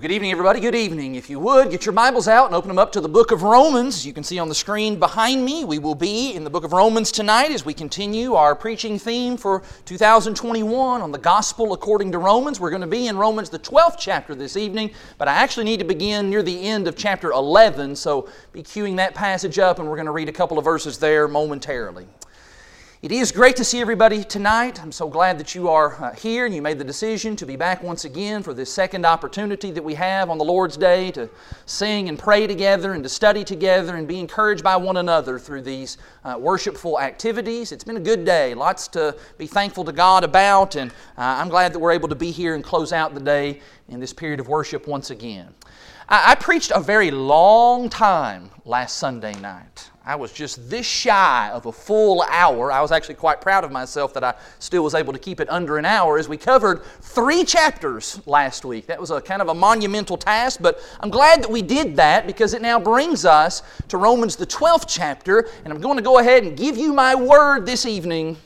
Well, good evening, everybody. Good evening. If you would, get your Bibles out and open them up to the book of Romans. You can see on the screen behind me, we will be in the book of Romans tonight as we continue our preaching theme for 2021 on the gospel according to Romans. We're going to be in Romans, the 12th chapter this evening, but I actually need to begin near the end of chapter 11, so be queuing that passage up, and we're going to read a couple of verses there momentarily. It is great to see everybody tonight. I'm so glad that you are uh, here and you made the decision to be back once again for this second opportunity that we have on the Lord's Day to sing and pray together and to study together and be encouraged by one another through these uh, worshipful activities. It's been a good day, lots to be thankful to God about, and uh, I'm glad that we're able to be here and close out the day in this period of worship once again. I, I preached a very long time last Sunday night. I was just this shy of a full hour. I was actually quite proud of myself that I still was able to keep it under an hour as we covered three chapters last week. That was a kind of a monumental task, but I'm glad that we did that because it now brings us to Romans, the 12th chapter, and I'm going to go ahead and give you my word this evening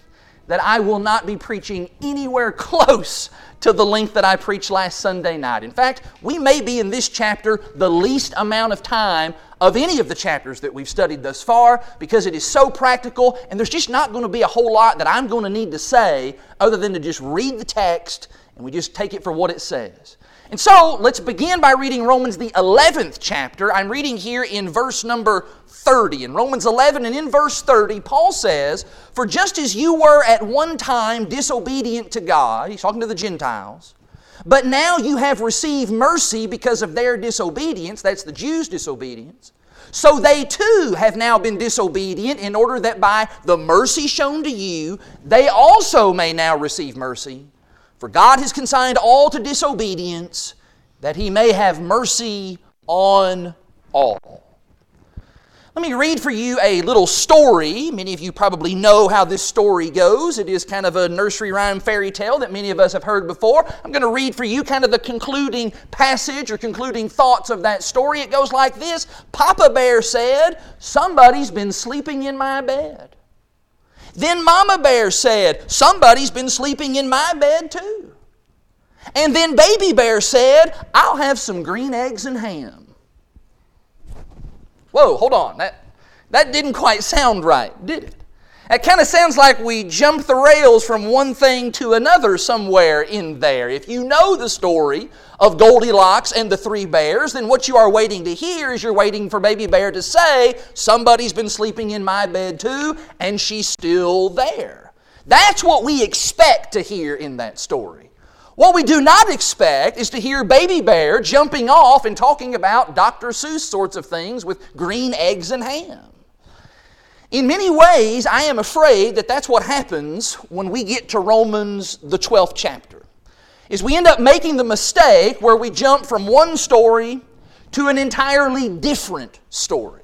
that I will not be preaching anywhere close to the length that I preached last Sunday night. In fact, we may be in this chapter the least amount of time of any of the chapters that we've studied thus far because it is so practical and there's just not going to be a whole lot that I'm going to need to say other than to just read the text and we just take it for what it says. And so let's begin by reading Romans, the 11th chapter. I'm reading here in verse number 30. In Romans 11 and in verse 30, Paul says, For just as you were at one time disobedient to God, he's talking to the Gentiles, but now you have received mercy because of their disobedience, that's the Jews' disobedience. So they too have now been disobedient in order that by the mercy shown to you, they also may now receive mercy. For God has consigned all to disobedience, that he may have mercy on all. Let me read for you a little story. Many of you probably know how this story goes. It is kind of a nursery rhyme fairy tale that many of us have heard before. I'm going to read for you kind of the concluding passage or concluding thoughts of that story. It goes like this Papa Bear said, Somebody's been sleeping in my bed. Then Mama Bear said, Somebody's been sleeping in my bed too. And then Baby Bear said, I'll have some green eggs and ham. Whoa, hold on. That, that didn't quite sound right, did it? It kind of sounds like we jumped the rails from one thing to another somewhere in there. If you know the story of Goldilocks and the three bears, then what you are waiting to hear is you're waiting for Baby Bear to say, Somebody's been sleeping in my bed too, and she's still there. That's what we expect to hear in that story. What we do not expect is to hear Baby Bear jumping off and talking about Dr. Seuss sorts of things with green eggs and ham. In many ways, I am afraid that that's what happens when we get to Romans, the 12th chapter. Is we end up making the mistake where we jump from one story to an entirely different story.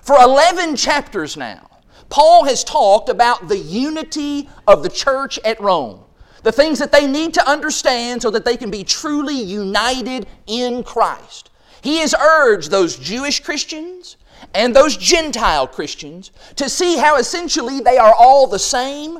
For 11 chapters now, Paul has talked about the unity of the church at Rome the things that they need to understand so that they can be truly united in Christ. He has urged those Jewish Christians and those Gentile Christians to see how essentially they are all the same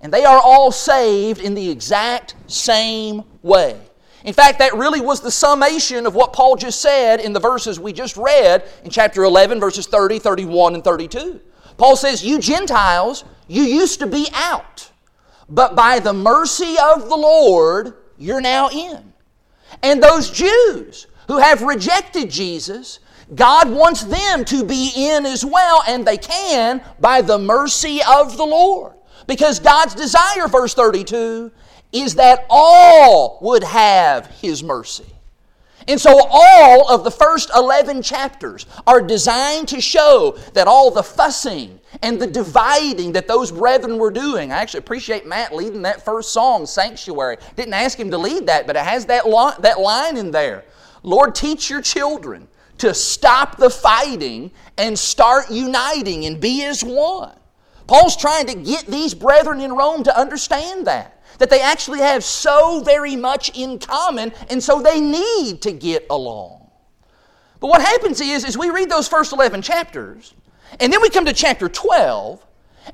and they are all saved in the exact same way. In fact, that really was the summation of what Paul just said in the verses we just read in chapter 11, verses 30, 31, and 32. Paul says, You Gentiles, you used to be out. But by the mercy of the Lord, you're now in. And those Jews who have rejected Jesus, God wants them to be in as well, and they can by the mercy of the Lord. Because God's desire, verse 32, is that all would have His mercy. And so, all of the first 11 chapters are designed to show that all the fussing and the dividing that those brethren were doing. I actually appreciate Matt leading that first song, Sanctuary. Didn't ask him to lead that, but it has that, lo- that line in there Lord, teach your children to stop the fighting and start uniting and be as one. Paul's trying to get these brethren in Rome to understand that that they actually have so very much in common, and so they need to get along. But what happens is, is we read those first 11 chapters, and then we come to chapter 12,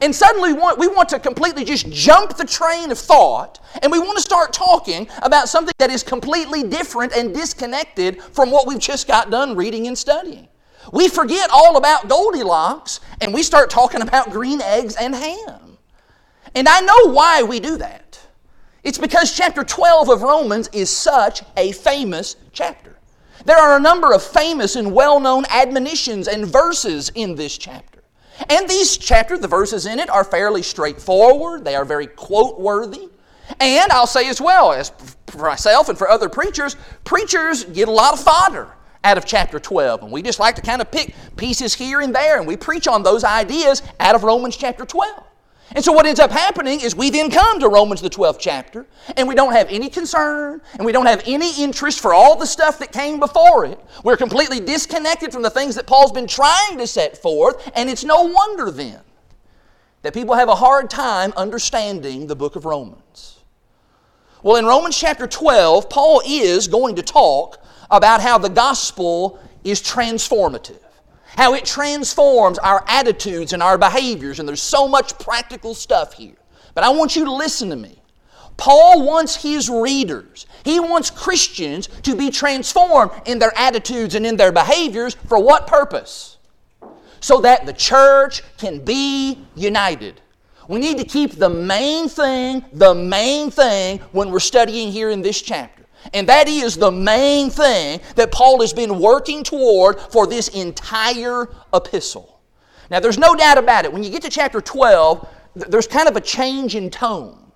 And suddenly we want, to completely just jump the train of thought and we want to start talking about something that is completely different and disconnected from what we've just got done reading and studying. We forget all about Goldilocks and we start talking about green eggs and ham. And I know why we do that. It's because chapter 12 of Romans is such a famous chapter. There are a number of famous and well known admonitions and verses in this chapter. And these chapters, the verses in it, are fairly straightforward. They are very quote worthy. And I'll say as well, as for myself and for other preachers, preachers get a lot of fodder out of chapter 12. And we just like to kind of pick pieces here and there, and we preach on those ideas out of Romans chapter 12. And so what ends up happening is we then come to Romans the 12th chapter and we don't have any concern and we don't have any interest for all the stuff that came before it. We're completely disconnected from the things that Paul's been trying to set forth and it's no wonder then that people have a hard time understanding the book of Romans. Well, in Romans chapter 12, Paul is going to talk about how the gospel is transformative how it transforms our attitudes and our behaviors, and there's so much practical stuff here. But I want you to listen to me. Paul wants his readers, he wants Christians to be transformed in their attitudes and in their behaviors for what purpose? So that the church can be united. We need to keep the main thing, the main thing when we're studying here in this chapter. And that is the main thing that Paul has been working toward for this entire epistle. Now, there's no doubt about it. When you get to chapter 12, there's kind of a change in tone.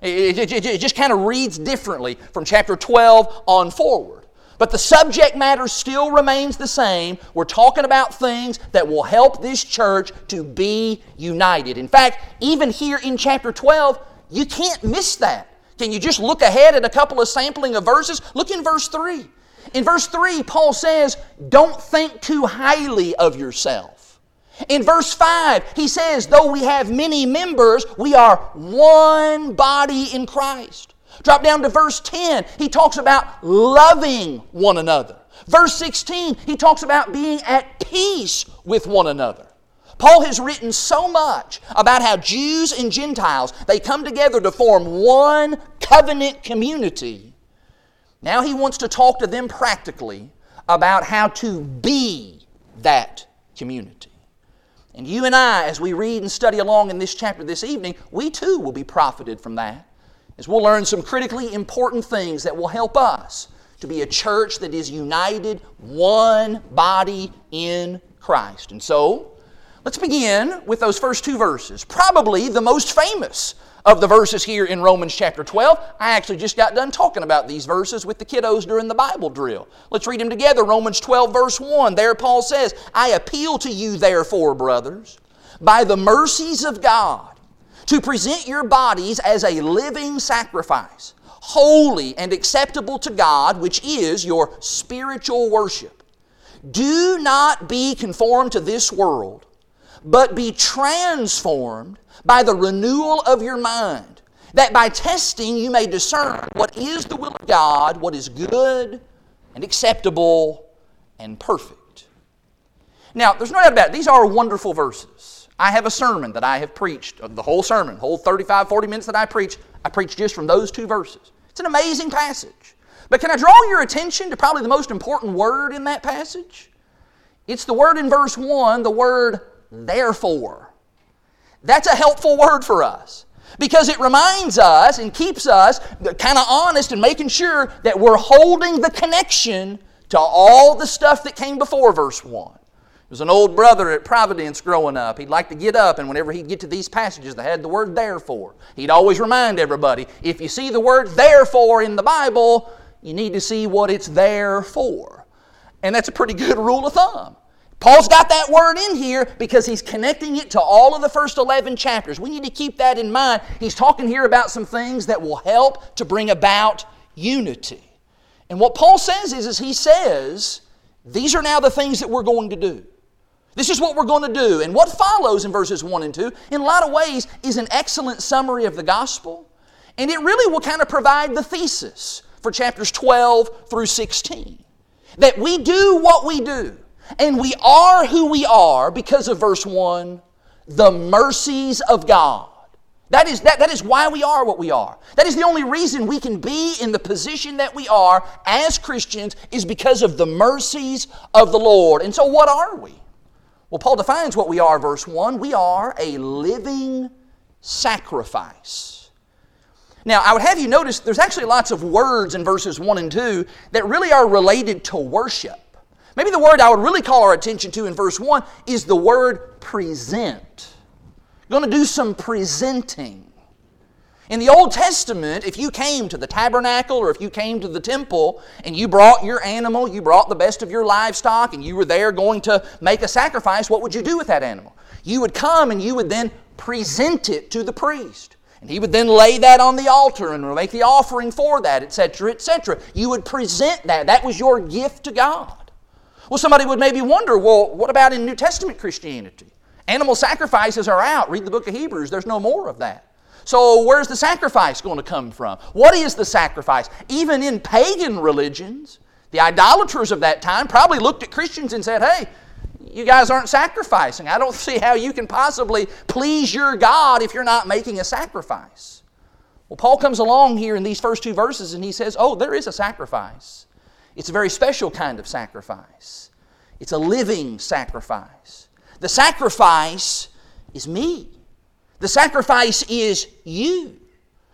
It, it, it, just kind of reads differently from chapter 12 on forward. But the subject matter still remains the same. We're talking about things that will help this church to be united. In fact, even here in chapter 12, you can't miss that. Can you just look ahead at a couple of sampling of verses? Look in verse 3. In verse 3, Paul says, Don't think too highly of yourself. In verse 5, he says, Though we have many members, we are one body in Christ. Drop down to verse 10, he talks about loving one another. Verse 16, he talks about being at peace with one another. Paul has written so much about how Jews and Gentiles, they come together to form one covenant community. Now he wants to talk to them practically about how to be that community. And you and I, as we read and study along in this chapter this evening, we too will be profited from that. As we'll learn some critically important things that will help us to be a church that is united, one body in Christ. And so, Let's begin with those first two verses. Probably the most famous of the verses here in Romans chapter 12. I actually just got done talking about these verses with the kiddos during the Bible drill. Let's read them together. Romans 12, verse 1. There, Paul says, I appeal to you, therefore, brothers, by the mercies of God, to present your bodies as a living sacrifice, holy and acceptable to God, which is your spiritual worship. Do not be conformed to this world but be transformed by the renewal of your mind, that by testing you may discern what is the will of God, what is good and acceptable and perfect. Now, there's no doubt about it, these are wonderful verses. I have a sermon that I have preached, uh, the whole sermon, whole 35, 40 minutes that I preach, I preach just from those two verses. It's an amazing passage. But can I draw your attention to probably the most important word in that passage? It's the word in verse 1, the word therefore. That's a helpful word for us because it reminds us and keeps us kind of honest and making sure that we're holding the connection to all the stuff that came before verse 1. There was an old brother at Providence growing up. He'd like to get up, and whenever he'd get to these passages that had the word therefore, he'd always remind everybody if you see the word therefore in the Bible, you need to see what it's there for. And that's a pretty good rule of thumb. Paul's got that word in here because he's connecting it to all of the first 11 chapters. We need to keep that in mind. He's talking here about some things that will help to bring about unity. And what Paul says is, is he says, these are now the things that we're going to do. This is what we're going to do. And what follows in verses 1 and 2, in a lot of ways, is an excellent summary of the gospel. And it really will kind of provide the thesis for chapters 12 through 16. That we do what we do and we are who we are because of verse 1, the mercies of God. That is, that, that is why we are what we are. That is the only reason we can be in the position that we are as Christians is because of the mercies of the Lord. And so, what are we? Well, Paul defines what we are, verse 1. We are a living sacrifice. Now, I would have you notice there's actually lots of words in verses 1 and 2 that really are related to worship. Maybe the word I would really call our attention to in verse 1 is the word present. Going to do some presenting. In the Old Testament, if you came to the tabernacle or if you came to the temple and you brought your animal, you brought the best of your livestock, and you were there going to make a sacrifice, what would you do with that animal? You would come and you would then present it to the priest. And he would then lay that on the altar and make the offering for that, etc., etc. You would present that. That was your gift to God. Well, somebody would maybe wonder well, what about in New Testament Christianity? Animal sacrifices are out. Read the book of Hebrews, there's no more of that. So, where's the sacrifice going to come from? What is the sacrifice? Even in pagan religions, the idolaters of that time probably looked at Christians and said, hey, you guys aren't sacrificing. I don't see how you can possibly please your God if you're not making a sacrifice. Well, Paul comes along here in these first two verses and he says, Oh, there is a sacrifice. It's a very special kind of sacrifice, it's a living sacrifice. The sacrifice is me, the sacrifice is you.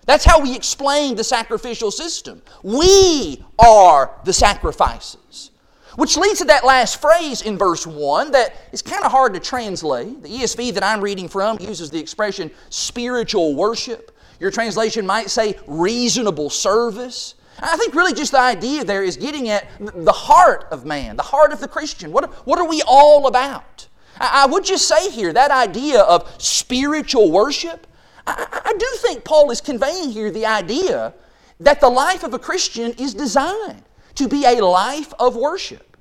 That's how we explain the sacrificial system. We are the sacrifices. Which leads to that last phrase in verse 1 that is kind of hard to translate. The ESV that I'm reading from uses the expression spiritual worship. Your translation might say reasonable service. I think really just the idea there is getting at the heart of man, the heart of the Christian. What, what are we all about? I, would just say here that idea of spiritual worship, I, I do think Paul is conveying here the idea that the life of a Christian is designed to be a life of worship.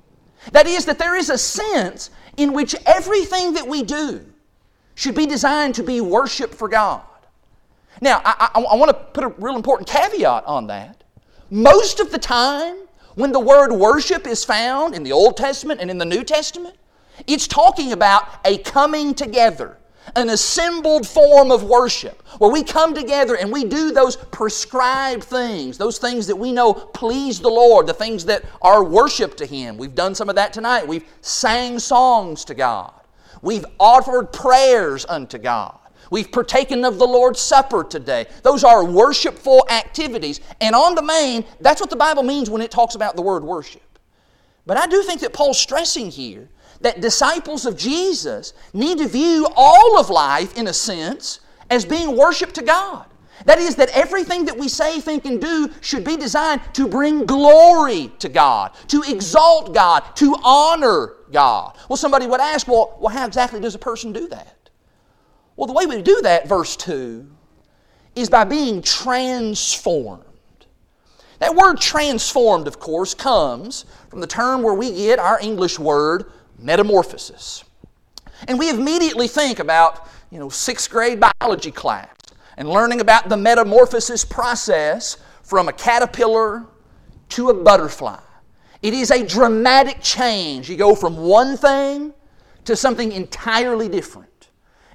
That is, that there is a sense in which everything that we do should be designed to be worship for God. Now, I, I, I want to put a real important caveat on that. Most of the time, when the word worship is found in the Old Testament and in the New Testament, it's talking about a coming together an assembled form of worship where we come together and we do those prescribed things, those things that we know please the Lord, the things that are worship to Him. We've done some of that tonight. We've sang songs to God, we've offered prayers unto God. We've partaken of the Lord's Supper today. Those are worshipful activities. And on the main, that's what the Bible means when it talks about the word worship. But I do think that Paul's stressing here that disciples of Jesus need to view all of life, in a sense, as being worship to God. That is, that everything that we say, think, and do should be designed to bring glory to God, to exalt God, to honor God. Well, somebody would ask, well, well, how exactly does a person do that? Well, the way we do that, verse 2, is by being transformed. That word transformed, of course, comes from the term where we get our English word metamorphosis. And we immediately think about, you know, sixth grade biology class and learning about the metamorphosis process from a caterpillar to a butterfly. It is a dramatic change. You go from one thing to something entirely different.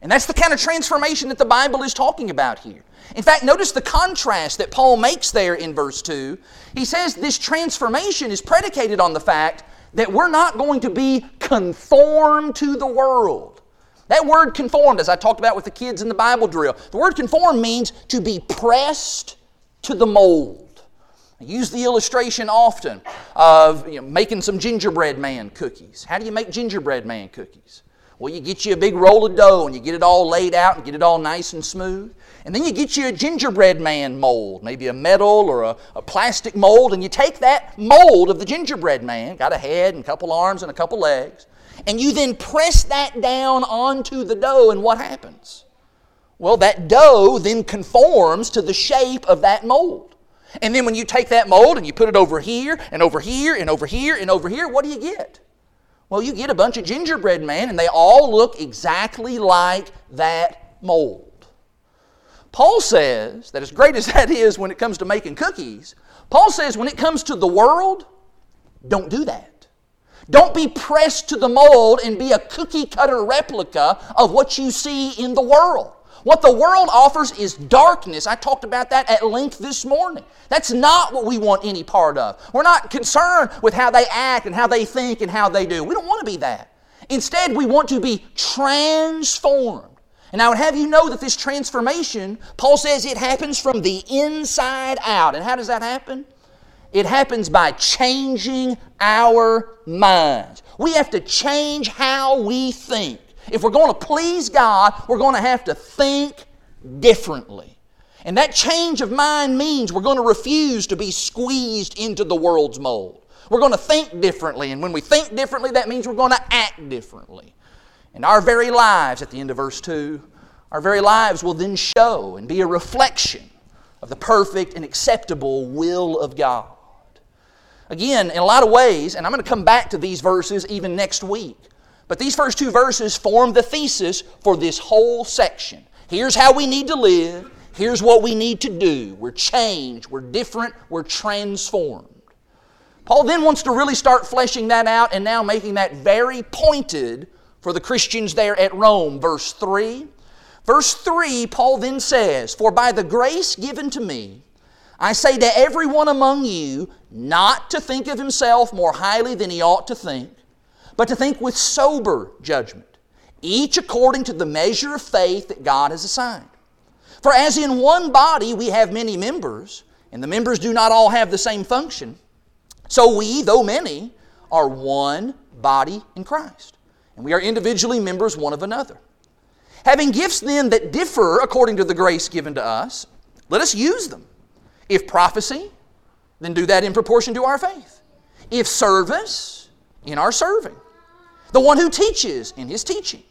And that's the kind of transformation that the Bible is talking about here. In fact, notice the contrast that Paul makes there in verse 2. He says this transformation is predicated on the fact that we're not going to be conformed to the world. That word conformed, as I talked about with the kids in the Bible drill, the word conform means to be pressed to the mold. I use the illustration often of you know, making some gingerbread man cookies. How do you make gingerbread man cookies? Well, you get you a big roll of dough and you get it all laid out and get it all nice and smooth. And then you get you a gingerbread man mold, maybe a metal or a, a, plastic mold, and you take that mold of the gingerbread man, got a head and a couple arms and a couple legs, and you then press that down onto the dough, and what happens? Well, that dough then conforms to the shape of that mold. And then when you take that mold and you put it over here and over here and over here and over here, what do you get? Well, you get a bunch of gingerbread man, and they all look exactly like that mold. Paul says that as great as that is when it comes to making cookies, Paul says when it comes to the world, don't do that. Don't be pressed to the mold and be a cookie cutter replica of what you see in the world. What the world offers is darkness. I talked about that at length this morning. That's not what we want any part of. We're not concerned with how they act and how they think and how they do. We don't want to be that. Instead, we want to be transformed. And I would have you know that this transformation, Paul says it happens from the inside out. And how does that happen? It happens by changing our minds. We have to change how we think. If we're going to please God, we're going to have to think differently. And that change of mind means we're going to refuse to be squeezed into the world's mold. We're going to think differently. And when we think differently, that means we're going to act differently. And our very lives, at the end of verse 2, our very lives will then show and be a reflection of the perfect and acceptable will of God. Again, in a lot of ways, and I'm going to come back to these verses even next week, but these first two verses form the thesis for this whole section. Here's how we need to live. Here's what we need to do. We're changed, we're different, we're transformed. Paul then wants to really start fleshing that out and now making that very pointed for the Christians there at Rome. Verse 3. Verse 3, Paul then says, For by the grace given to me, I say to everyone among you not to think of himself more highly than he ought to think, but to think with sober judgment, each according to the measure of faith that God has assigned. For as in one body we have many members, and the members do not all have the same function, so we, though many, are one body in Christ, and we are individually members one of another. Having gifts then that differ according to the grace given to us, let us use them. If prophecy, then do that in proportion to our faith. If service, in our serving. The one who teaches, in his teaching.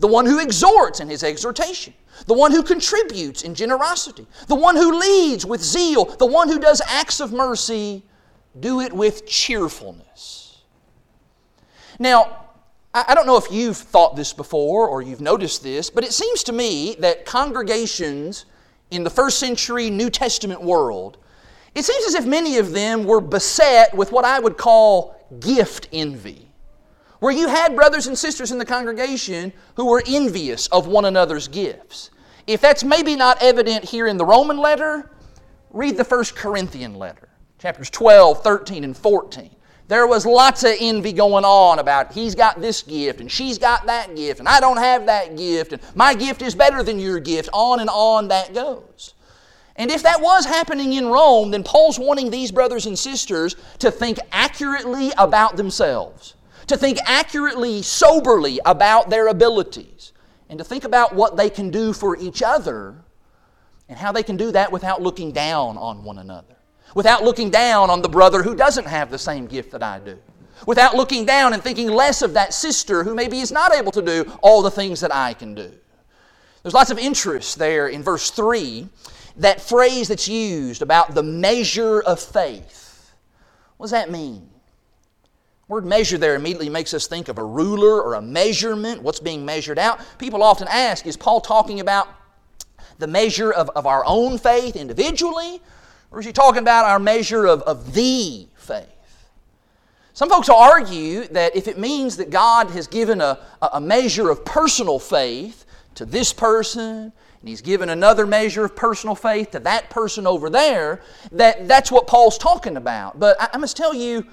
The one who exhorts, in his exhortation. The one who contributes, in generosity. The one who leads, with zeal. The one who does acts of mercy, do it with cheerfulness. Now, I don't know if you've thought this before or you've noticed this, but it seems to me that congregations in the first century New Testament world, it seems as if many of them were beset with what I would call gift envy. Where you had brothers and sisters in the congregation who were envious of one another's gifts. If that's maybe not evident here in the Roman letter, read the first Corinthian letter, chapters 12, 13, and 14. There was lots of envy going on about he's got this gift and she's got that gift and I don't have that gift and my gift is better than your gift. On and on that goes. And if that was happening in Rome, then Paul's wanting these brothers and sisters to think accurately about themselves, to think accurately, soberly about their abilities, and to think about what they can do for each other and how they can do that without looking down on one another without looking down on the brother who doesn't have the same gift that I do, without looking down and thinking less of that sister who maybe is not able to do all the things that I can do. There's lots of interest there in verse 3, that phrase that's used about the measure of faith. What does that mean? Word measure there immediately makes us think of a ruler or a measurement, what's being measured out. People often ask, is Paul talking about the measure of, of our own faith individually, or is he talking about our measure of, of the faith? Some folks will argue that if it means that God has given a, a measure of personal faith to this person, and he's given another measure of personal faith to that person over there, that that's what Paul's talking about. But I, I must tell you,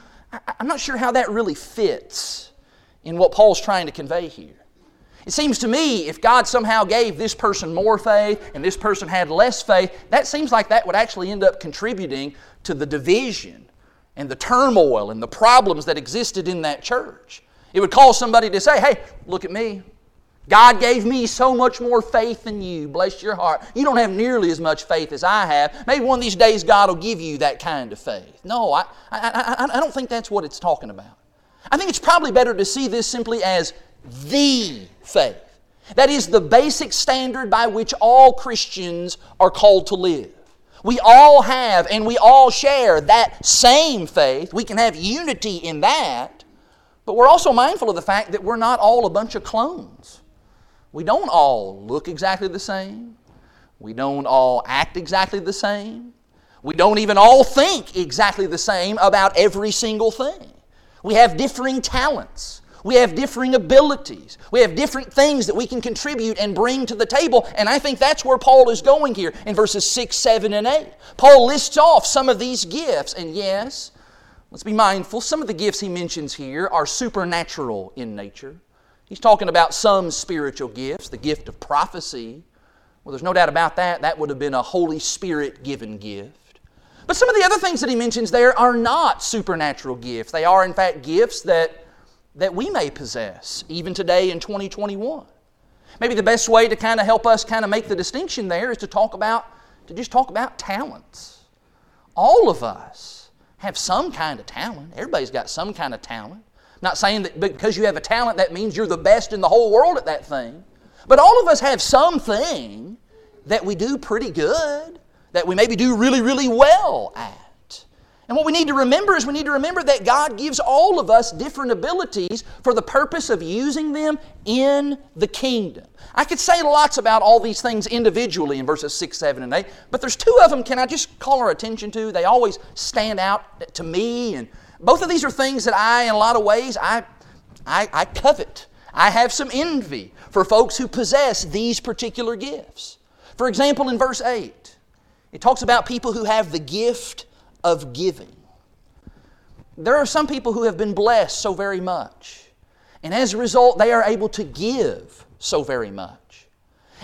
I'm not sure how that really fits in what Paul's trying to convey here. It seems to me if God somehow gave this person more faith and this person had less faith, that seems like that would actually end up contributing to the division and the turmoil and the problems that existed in that church. It would cause somebody to say, hey, look at me. God gave me so much more faith than you. Bless your heart. You don't have nearly as much faith as I have. Maybe one of these days God will give you that kind of faith. No, I, I, I, I don't think that's what it's talking about. I think it's probably better to see this simply as the faith. That is the basic standard by which all Christians are called to live. We all have and we all share that same faith. We can have unity in that, but we're also mindful of the fact that we're not all a bunch of clones. We don't all look exactly the same. We don't all act exactly the same. We don't even all think exactly the same about every single thing. We have differing talents. We have differing abilities. We have different things that we can contribute and bring to the table. And I think that's where Paul is going here in verses 6, 7, and 8. Paul lists off some of these gifts. And yes, let's be mindful, some of the gifts he mentions here are supernatural in nature. He's talking about some spiritual gifts, the gift of prophecy. Well, there's no doubt about that. That would have been a Holy Spirit given gift. But some of the other things that he mentions there are not supernatural gifts. They are, in fact, gifts that that we may possess even today in 2021. Maybe the best way to kind of help us kind of make the distinction there is to talk about, to just talk about talents. All of us have some kind of talent. Everybody's got some kind of talent. Not saying that because you have a talent that means you're the best in the whole world at that thing. But all of us have something that we do pretty good, that we maybe do really, really well at. And what we need to remember is we need to remember that God gives all of us different abilities for the purpose of using them in the kingdom. I could say lots about all these things individually in verses 6, 7, and 8, but there's two of them can I just call our attention to? They always stand out to me, and both of these are things that I, in a lot of ways, I, I, I covet. I have some envy for folks who possess these particular gifts. For example, in verse 8, it talks about people who have the gift of giving. There are some people who have been blessed so very much, and as a result, they are able to give so very much.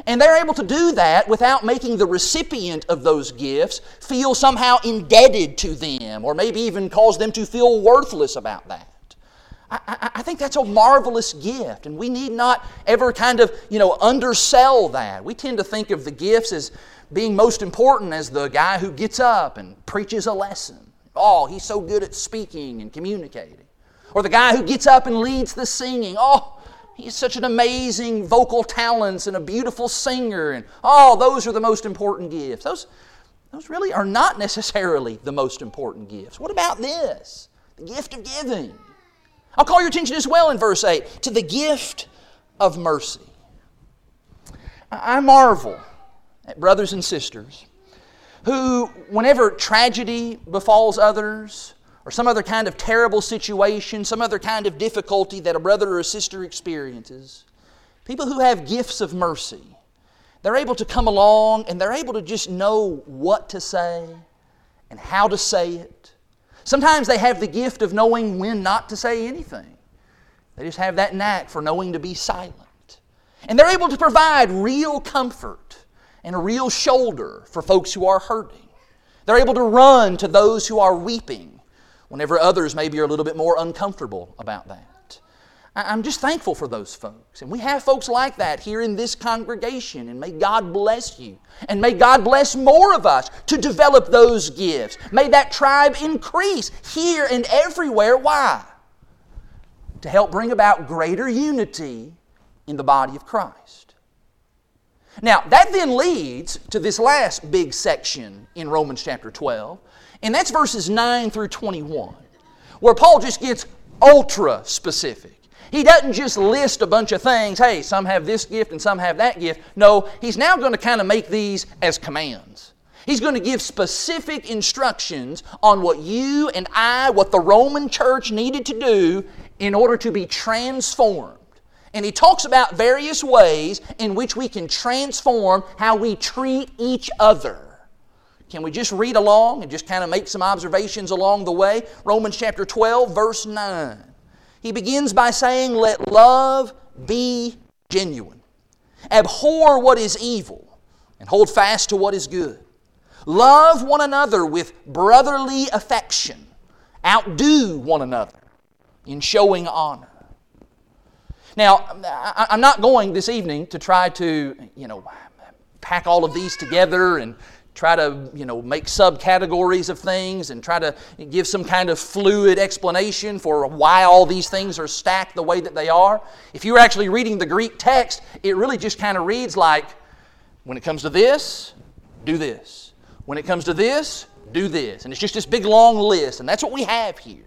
And they're able to do that without making the recipient of those gifts feel somehow indebted to them, or maybe even cause them to feel worthless about that. I, I, think that's a marvelous gift, and we need not ever kind of, you know, undersell that. We tend to think of the gifts as being most important as the guy who gets up and preaches a lesson. Oh, he's so good at speaking and communicating. Or the guy who gets up and leads the singing. Oh, he's such an amazing vocal talents and a beautiful singer. And oh, those are the most important gifts. Those, those really are not necessarily the most important gifts. What about this? The gift of giving. I'll call your attention as well in verse 8 to the gift of mercy. I marvel at brothers and sisters who, whenever tragedy befalls others, or some other kind of terrible situation, some other kind of difficulty that a brother or a sister experiences, people who have gifts of mercy, they're able to come along and they're able to just know what to say and how to say it. Sometimes they have the gift of knowing when not to say anything. They just have that knack for knowing to be silent. And they're able to provide real comfort and a real shoulder for folks who are hurting. They're able to run to those who are weeping whenever others maybe are a little bit more uncomfortable about that. I'm just thankful for those folks. And we have folks like that here in this congregation. And may God bless you. And may God bless more of us to develop those gifts. May that tribe increase here and everywhere. Why? To help bring about greater unity in the body of Christ. Now, that then leads to this last big section in Romans chapter 12, and that's verses 9 through 21, where Paul just gets ultra specific. He doesn't just list a bunch of things, hey, some have this gift and some have that gift. No, he's now going to kind of make these as commands. He's going to give specific instructions on what you and I, what the Roman church needed to do in order to be transformed and he talks about various ways in which we can transform how we treat each other. Can we just read along and just kind of make some observations along the way? Romans chapter 12, verse 9. He begins by saying, Let love be genuine. Abhor what is evil and hold fast to what is good. Love one another with brotherly affection. Outdo one another in showing honor. Now, I'm not going this evening to try to, you know, pack all of these together and try to, you know, make subcategories of things and try to give some kind of fluid explanation for why all these things are stacked the way that they are. If you're actually reading the Greek text, it really just kind of reads like, when it comes to this, do this. When it comes to this, do this. And it's just this big long list, and that's what we have here.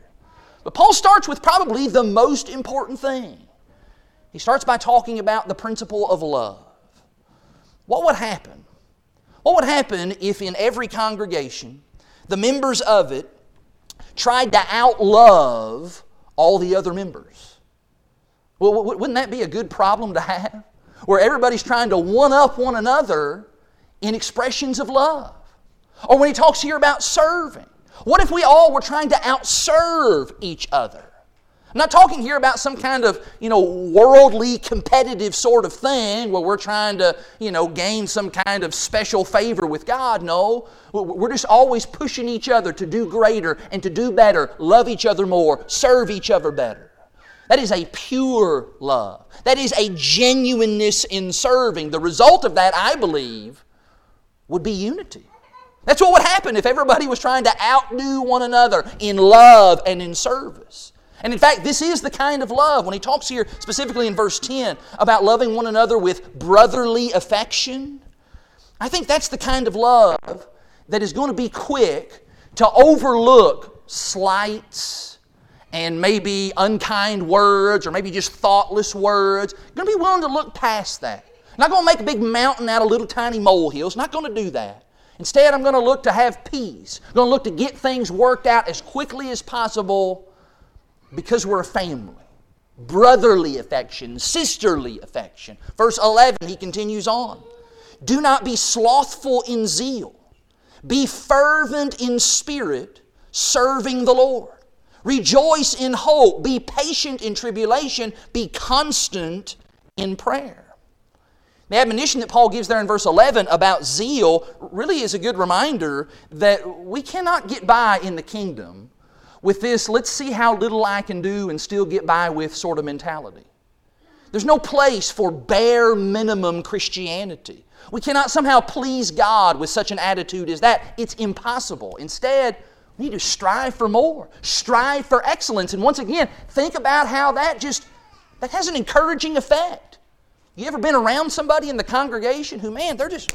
But Paul starts with probably the most important thing. He starts by talking about the principle of love. What would happen? What would happen if in every congregation the members of it tried to outlove all the other members. Well, wouldn't that be a good problem to have? Where everybody's trying to one up one another in expressions of love. Or when he talks here about serving. What if we all were trying to outserve each other? I'm not talking here about some kind of, you know, worldly competitive sort of thing where we're trying to, you know, gain some kind of special favor with God. No. We're just always pushing each other to do greater and to do better, love each other more, serve each other better. That is a pure love. That is a genuineness in serving. The result of that, I believe, would be unity. That's what would happen if everybody was trying to outdo one another in love and in service. And in fact, this is the kind of love. When he talks here specifically in verse 10 about loving one another with brotherly affection, I think that's the kind of love that is going to be quick to overlook slights and maybe unkind words or maybe just thoughtless words. You're Going to be willing to look past that. Not going to make a big mountain out of little tiny molehills. Not going to do that. Instead, I'm going to look to have peace. I'm going to look to get things worked out as quickly as possible because we're a family. Brotherly affection, sisterly affection. Verse 11, he continues on. Do not be slothful in zeal. Be fervent in spirit, serving the Lord. Rejoice in hope. Be patient in tribulation. Be constant in prayer. The admonition that Paul gives there in verse 11 about zeal really is a good reminder that we cannot get by in the kingdom with this, let's see how little I can do and still get by with sort of mentality. There's no place for bare minimum Christianity. We cannot somehow please God with such an attitude as that. It's impossible. Instead, we need to strive for more, strive for excellence. And once again, think about how that just that has an encouraging effect. You ever been around somebody in the congregation who, man, they're just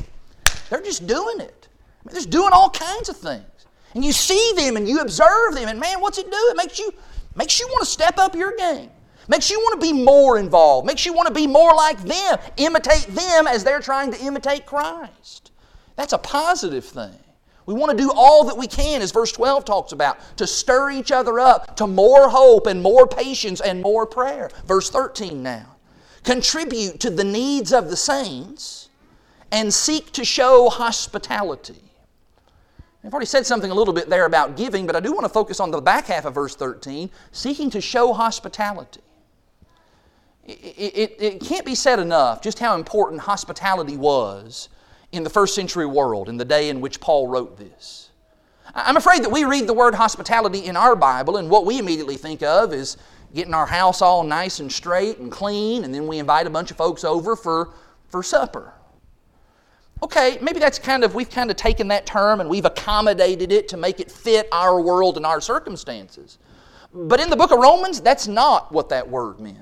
they're just doing it. I mean, they're just doing all kinds of things. And you see them and you observe them, and man, what's it do? It makes you makes you want to step up your game. Makes you want to be more involved. Makes you want to be more like them. Imitate them as they're trying to imitate Christ. That's a positive thing. We want to do all that we can, as verse 12 talks about, to stir each other up to more hope and more patience and more prayer. Verse 13 now contribute to the needs of the saints, and seek to show hospitality. I've already said something a little bit there about giving, but I do want to focus on the back half of verse 13 seeking to show hospitality. It, it, it, can't be said enough just how important hospitality was in the first century world, in the day in which Paul wrote this. I'm afraid that we read the word hospitality in our Bible, and what we immediately think of is getting our house all nice and straight and clean, and then we invite a bunch of folks over for, for supper. Okay, maybe that's kind of, we've kind of taken that term and we've accommodated it to make it fit our world and our circumstances. But in the book of Romans, that's not what that word meant.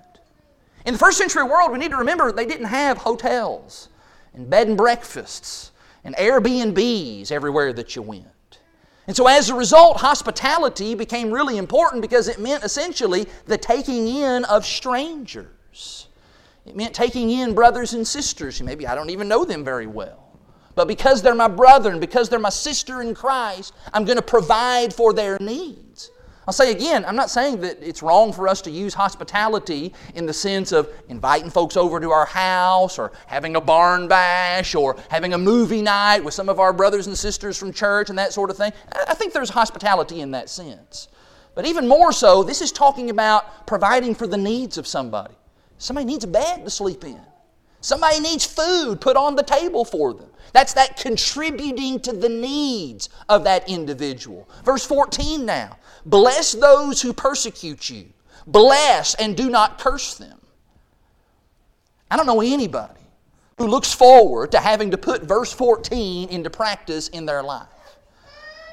In the first century world, we need to remember they didn't have hotels and bed and breakfasts and Airbnbs everywhere that you went. And so, as a result, hospitality became really important because it meant essentially the taking in of strangers. It meant taking in brothers and sisters who maybe I don't even know them very well. But because they're my brother and because they're my sister in Christ, I'm going to provide for their needs. I'll say again, I'm not saying that it's wrong for us to use hospitality in the sense of inviting folks over to our house or having a barn bash or having a movie night with some of our brothers and sisters from church and that sort of thing. I think there's hospitality in that sense. But even more so, this is talking about providing for the needs of somebody. Somebody needs a bed to sleep in. Somebody needs food put on the table for them. That's that contributing to the needs of that individual. Verse 14 now. Bless those who persecute you. Bless and do not curse them. I don't know anybody who looks forward to having to put verse 14 into practice in their life.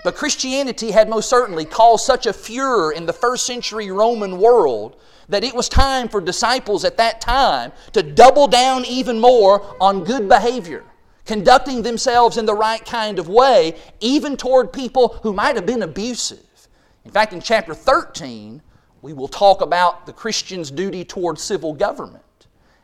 But Christianity had most certainly caused such a furor in the first century Roman world that it was time for disciples at that time to double down even more on good behavior, conducting themselves in the right kind of way, even toward people who might have been abusive. In fact, in chapter 13, we will talk about the Christian's duty toward civil government.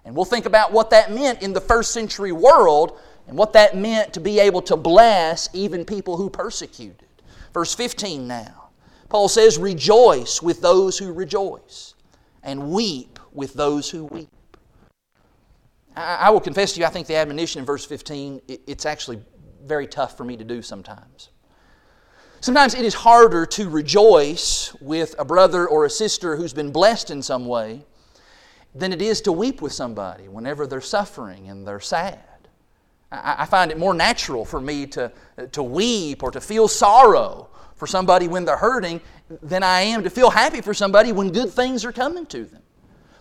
And we'll think about what that meant in the first century world and what that meant to be able to bless even people who persecuted. Verse 15 now. Paul says, Rejoice with those who rejoice, and weep with those who weep. I, will confess to you, I think the admonition in verse 15, it's actually very tough for me to do sometimes. Sometimes it is harder to rejoice with a brother or a sister who's been blessed in some way than it is to weep with somebody whenever they're suffering and they're sad. I, find it more natural for me to, to weep or to feel sorrow for somebody when they're hurting than I am to feel happy for somebody when good things are coming to them.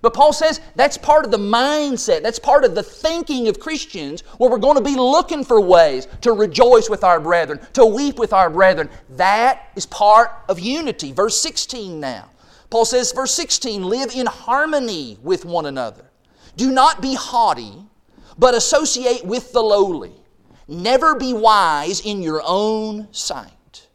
But Paul says that's part of the mindset, that's part of the thinking of Christians where we're going to be looking for ways to rejoice with our brethren, to weep with our brethren. That is part of unity. Verse 16 now. Paul says, verse 16, live in harmony with one another. Do not be haughty, but associate with the lowly. Never be wise in your own sight.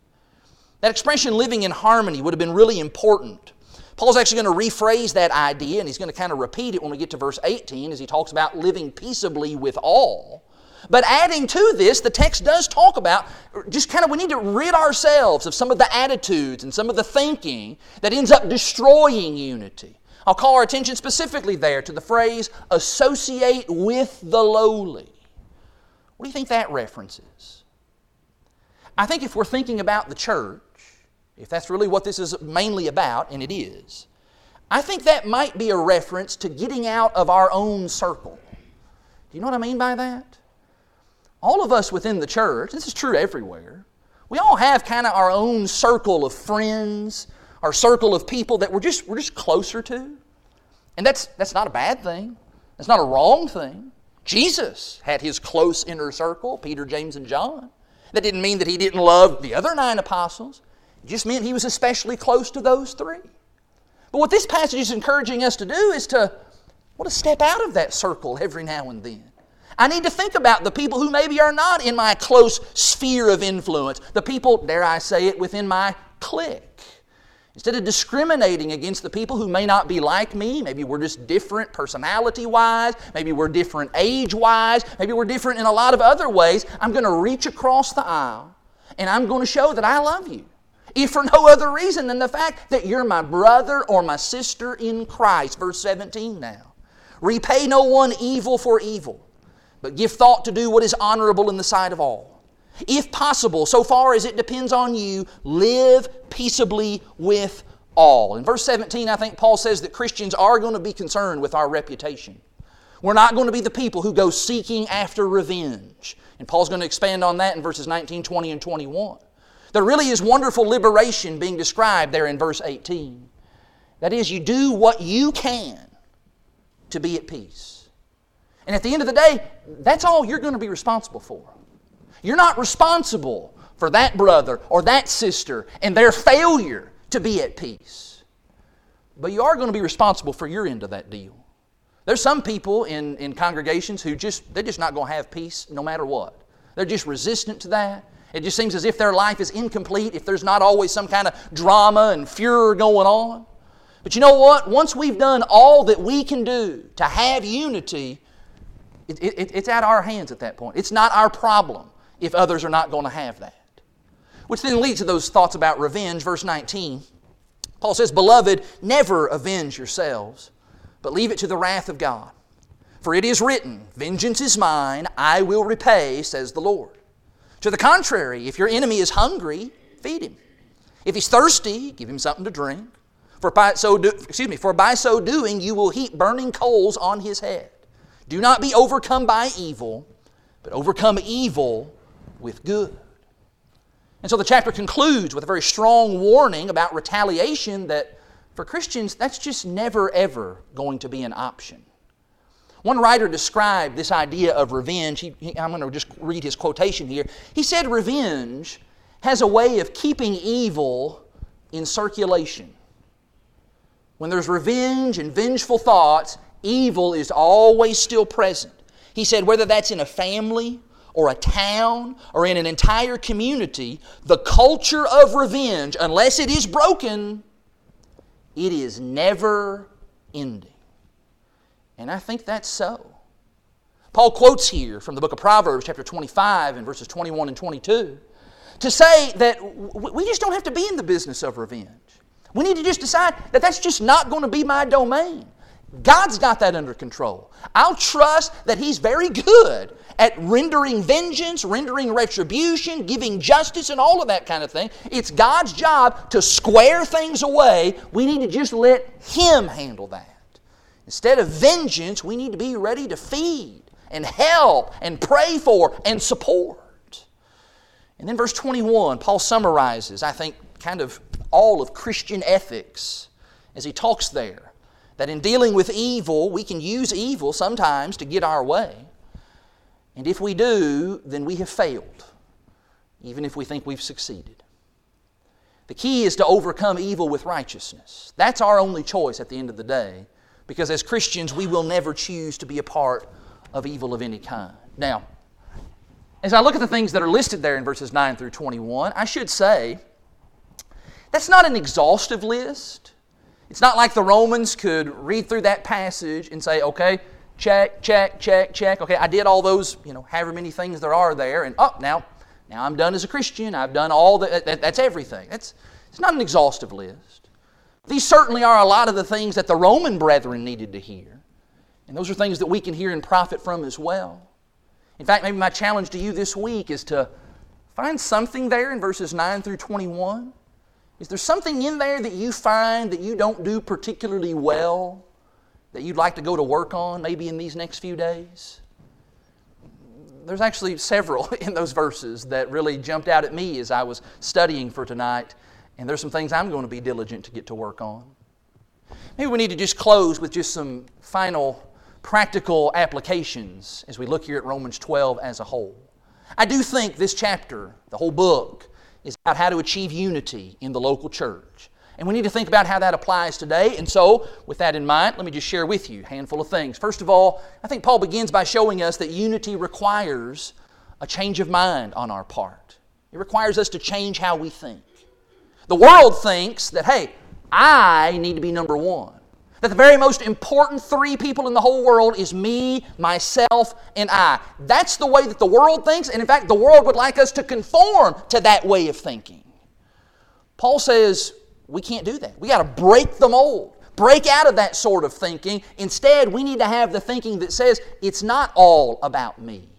That expression, living in harmony, would have been really important. Paul's actually going to rephrase that idea, and he's going to kind of repeat it when we get to verse 18 as he talks about living peaceably with all. But adding to this, the text does talk about just kind of we need to rid ourselves of some of the attitudes and some of the thinking that ends up destroying unity. I'll call our attention specifically there to the phrase associate with the lowly. What do you think that references? I think if we're thinking about the church, if that's really what this is mainly about, and it is, I think that might be a reference to getting out of our own circle. Do you know what I mean by that? All of us within the church, this is true everywhere, we all have kind of our own circle of friends, our circle of people that we're just, we're just closer to. And that's, that's not a bad thing, that's not a wrong thing. Jesus had his close inner circle, Peter, James, and John. That didn't mean that he didn't love the other nine apostles. It just meant he was especially close to those three. But what this passage is encouraging us to do is to, well, to step out of that circle every now and then. I need to think about the people who maybe are not in my close sphere of influence, the people, dare I say it, within my clique. Instead of discriminating against the people who may not be like me, maybe we're just different personality wise, maybe we're different age wise, maybe we're different in a lot of other ways, I'm going to reach across the aisle and I'm going to show that I love you. If for no other reason than the fact that you're my brother or my sister in Christ. Verse 17 now. Repay no one evil for evil but give thought to do what is honorable in the sight of all. If possible, so far as it depends on you, live peaceably with all. In verse 17, I think Paul says that Christians are going to be concerned with our reputation. We're not going to be the people who go seeking after revenge. And Paul's going to expand on that in verses 19, 20, and 21. There really is wonderful liberation being described there in verse 18. That is, you do what you can to be at peace. And at the end of the day, that's all you're going to be responsible for. You're not responsible for that brother or that sister and their failure to be at peace. But you are going to be responsible for your end of that deal. There's some people in, in congregations who just, they're just not going to have peace no matter what. They're just resistant to that. It just seems as if their life is incomplete if there's not always some kind of drama and furor going on. But you know what? Once we've done all that we can do to have unity, it, it, it's at our hands at that point. It's not our problem if others are not going to have that. Which then leads to those thoughts about revenge. Verse 19, Paul says, Beloved, never avenge yourselves, but leave it to the wrath of God. For it is written, Vengeance is mine, I will repay, says the Lord. To the contrary, if your enemy is hungry, feed him. If he's thirsty, give him something to drink. For by so do, excuse me, for by so doing you will heap burning coals on his head. Do not be overcome by evil, but overcome evil with good. And so the chapter concludes with a very strong warning about retaliation that for Christians, that's just never ever going to be an option. One writer described this idea of revenge. He, he, I'm going to just read his quotation here. He said, Revenge has a way of keeping evil in circulation. When there's revenge and vengeful thoughts, evil is always still present. He said, whether that's in a family or a town or in an entire community, the culture of revenge, unless it is broken, it is never ending. And I think that's so. Paul quotes here from the book of Proverbs, chapter 25, and verses 21 and 22, to say that we just don't have to be in the business of revenge. We need to just decide that that's just not going to be my domain. God's got that under control. I'll trust that He's very good at rendering vengeance, rendering retribution, giving justice, and all of that kind of thing. It's God's job to square things away. We need to just let Him handle that. Instead of vengeance, we need to be ready to feed and help and pray for and support. And then verse 21, Paul summarizes, I think, kind of all of Christian ethics as he talks there. That in dealing with evil, we can use evil sometimes to get our way. And if we do, then we have failed, even if we think we've succeeded. The key is to overcome evil with righteousness. That's our only choice at the end of the day, because as Christians, we will never choose to be a part of evil of any kind. Now, as I look at the things that are listed there in verses 9 through 21, I should say that's not an exhaustive list. It's not like the Romans could read through that passage and say, okay, check, check, check, check. Okay, I did all those, you know, however many things there are there, and oh, now, now I'm done as a Christian. I've done all that. that that's everything. That's, it's not an exhaustive list. These certainly are a lot of the things that the Roman brethren needed to hear. And those are things that we can hear and profit from as well. In fact, maybe my challenge to you this week is to find something there in verses 9 through 21. Is there something in there that you find that you don't do particularly well that you'd like to go to work on maybe in these next few days? There's actually several in those verses that really jumped out at me as I was studying for tonight, and there's some things I'm going to be diligent to get to work on. Maybe we need to just close with just some final practical applications as we look here at Romans 12 as a whole. I do think this chapter, the whole book, is about how to achieve unity in the local church. And we need to think about how that applies today. And so, with that in mind, let me just share with you a handful of things. First of all, I think Paul begins by showing us that unity requires a change of mind on our part. It requires us to change how we think. The world thinks that, hey, I need to be number one that the very most important three people in the whole world is me, myself, and I. That's the way that the world thinks, and in fact, the world would like us to conform to that way of thinking. Paul says we can't do that. We got to break the mold, break out of that sort of thinking. Instead, we need to have the thinking that says it's not all about me,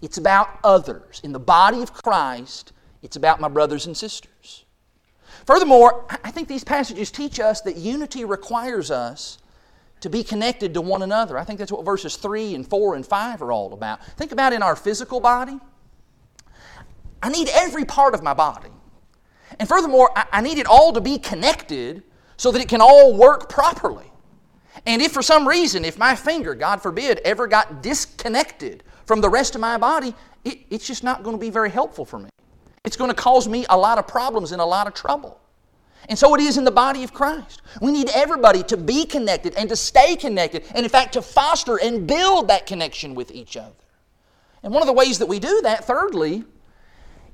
it's about others. In the body of Christ, it's about my brothers and sisters. Furthermore, I think these passages teach us that unity requires us to be connected to one another. I think that's what verses 3 and 4 and 5 are all about. Think about in our physical body. I need every part of my body. And furthermore, I need it all to be connected so that it can all work properly. And if for some reason, if my finger, God forbid, ever got disconnected from the rest of my body, it, it's just not going to be very helpful for me. It's going to cause me a lot of problems and a lot of trouble. And so it is in the body of Christ. We need everybody to be connected and to stay connected, and in fact, to foster and build that connection with each other. And one of the ways that we do that, thirdly,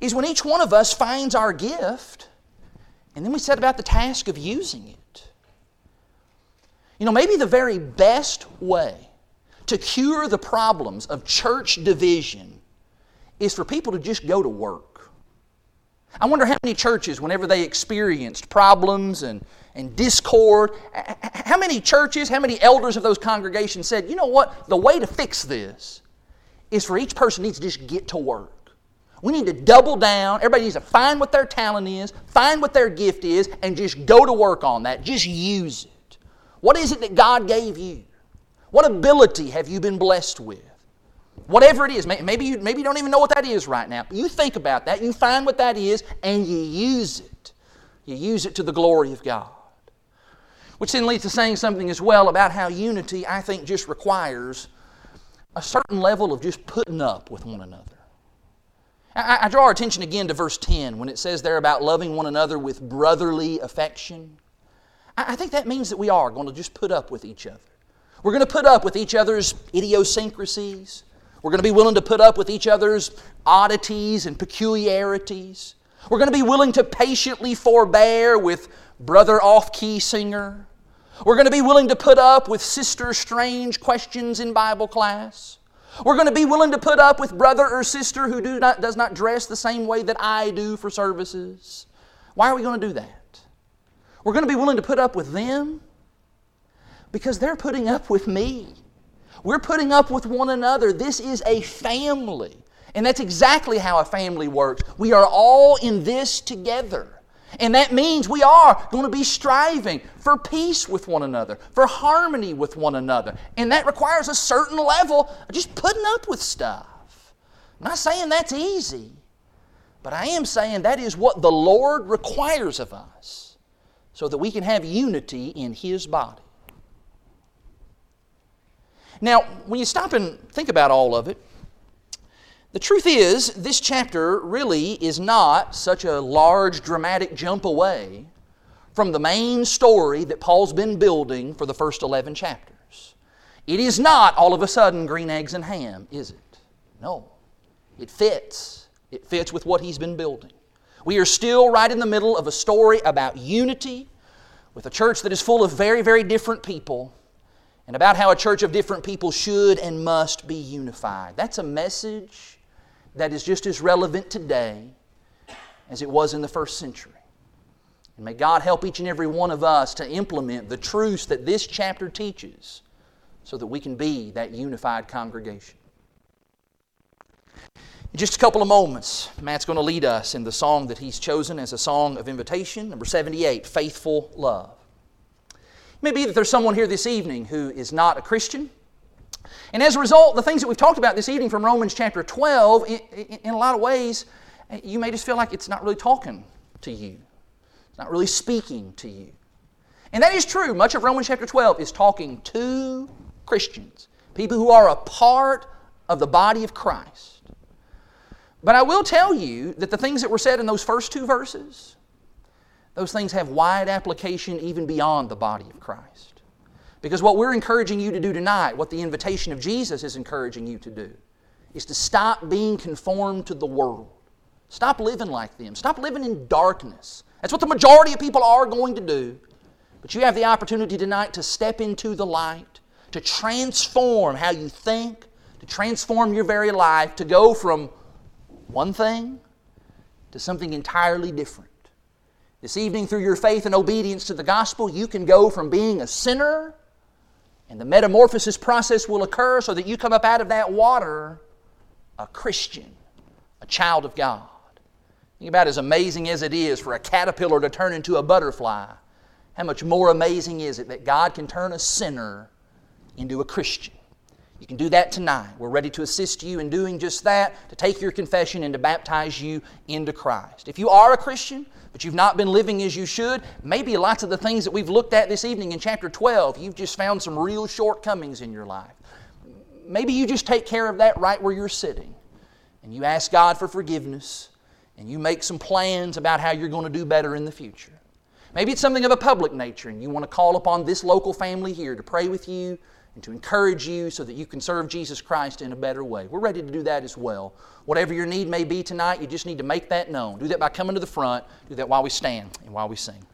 is when each one of us finds our gift, and then we set about the task of using it. You know, maybe the very best way to cure the problems of church division is for people to just go to work. I wonder how many churches, whenever they experienced problems and, and discord, how many churches, how many elders of those congregations said, you know what, the way to fix this is for each person needs to just get to work. We need to double down. Everybody needs to find what their talent is, find what their gift is, and just go to work on that. Just use it. What is it that God gave you? What ability have you been blessed with? Whatever it is, maybe you, maybe you don't even know what that is right now. You think about that, you find what that is, and you use it. You use it to the glory of God. Which then leads to saying something as well about how unity, I think, just requires a certain level of just putting up with one another. I, I draw our attention again to verse 10 when it says there about loving one another with brotherly affection. I, I think that means that we are going to just put up with each other. We're going to put up with each other's idiosyncrasies. We're going to be willing to put up with each other's oddities and peculiarities. We're going to be willing to patiently forbear with brother off key singer. We're going to be willing to put up with sister strange questions in Bible class. We're going to be willing to put up with brother or sister who do not, does not dress the same way that I do for services. Why are we going to do that? We're going to be willing to put up with them because they're putting up with me. We're putting up with one another. This is a family. And that's exactly how a family works. We are all in this together. And that means we are going to be striving for peace with one another, for harmony with one another. And that requires a certain level of just putting up with stuff. I'm not saying that's easy, but I am saying that is what the Lord requires of us so that we can have unity in His body. Now, when you stop and think about all of it, the truth is, this chapter really is not such a large dramatic jump away from the main story that Paul's been building for the first 11 chapters. It is not all of a sudden green eggs and ham, is it? No. It fits. It fits with what he's been building. We are still right in the middle of a story about unity with a church that is full of very, very different people and about how a church of different people should and must be unified. That's a message that is just as relevant today as it was in the first century. And may God help each and every one of us to implement the truths that this chapter teaches so that we can be that unified congregation. In just a couple of moments, Matt's going to lead us in the song that he's chosen as a song of invitation, number 78, Faithful Love. It may be that there's someone here this evening who is not a Christian and as a result, the things that we've talked about this evening from Romans chapter 12, in, in, a lot of ways, eh, you may just feel like it's not really talking to you. It's not really speaking to you. And that is true. Much of Romans chapter 12 is talking to Christians, people who are a part of the body of Christ. But I will tell you that the things that were said in those first two verses, those things have wide application even beyond the body of Christ. Because what we're encouraging you to do tonight, what the invitation of Jesus is encouraging you to do, is to stop being conformed to the world. Stop living like them. Stop living in darkness. That's what the majority of people are going to do. But you have the opportunity tonight to step into the light, to transform how you think, to transform your very life, to go from one thing to something entirely different. This evening, through your faith and obedience to the gospel, you can go from being a sinner and the metamorphosis process will occur so that you come up out of that water a Christian, a child of God. Think about as amazing as it is for a caterpillar to turn into a butterfly. How much more amazing is it that God can turn a sinner into a Christian? You can do that tonight. We're ready to assist you in doing just that, to take your confession and to baptize you into Christ. If you are a Christian, but you've not been living as you should, maybe lots of the things that we've looked at this evening in chapter 12, you've just found some real shortcomings in your life. Maybe you just take care of that right where you're sitting and you ask God for forgiveness and you make some plans about how you're going to do better in the future. Maybe it's something of a public nature and you want to call upon this local family here to pray with you and to encourage you so that you can serve Jesus Christ in a better way. We're ready to do that as well. Whatever your need may be tonight, you just need to make that known. Do that by coming to the front. Do that while we stand and while we sing.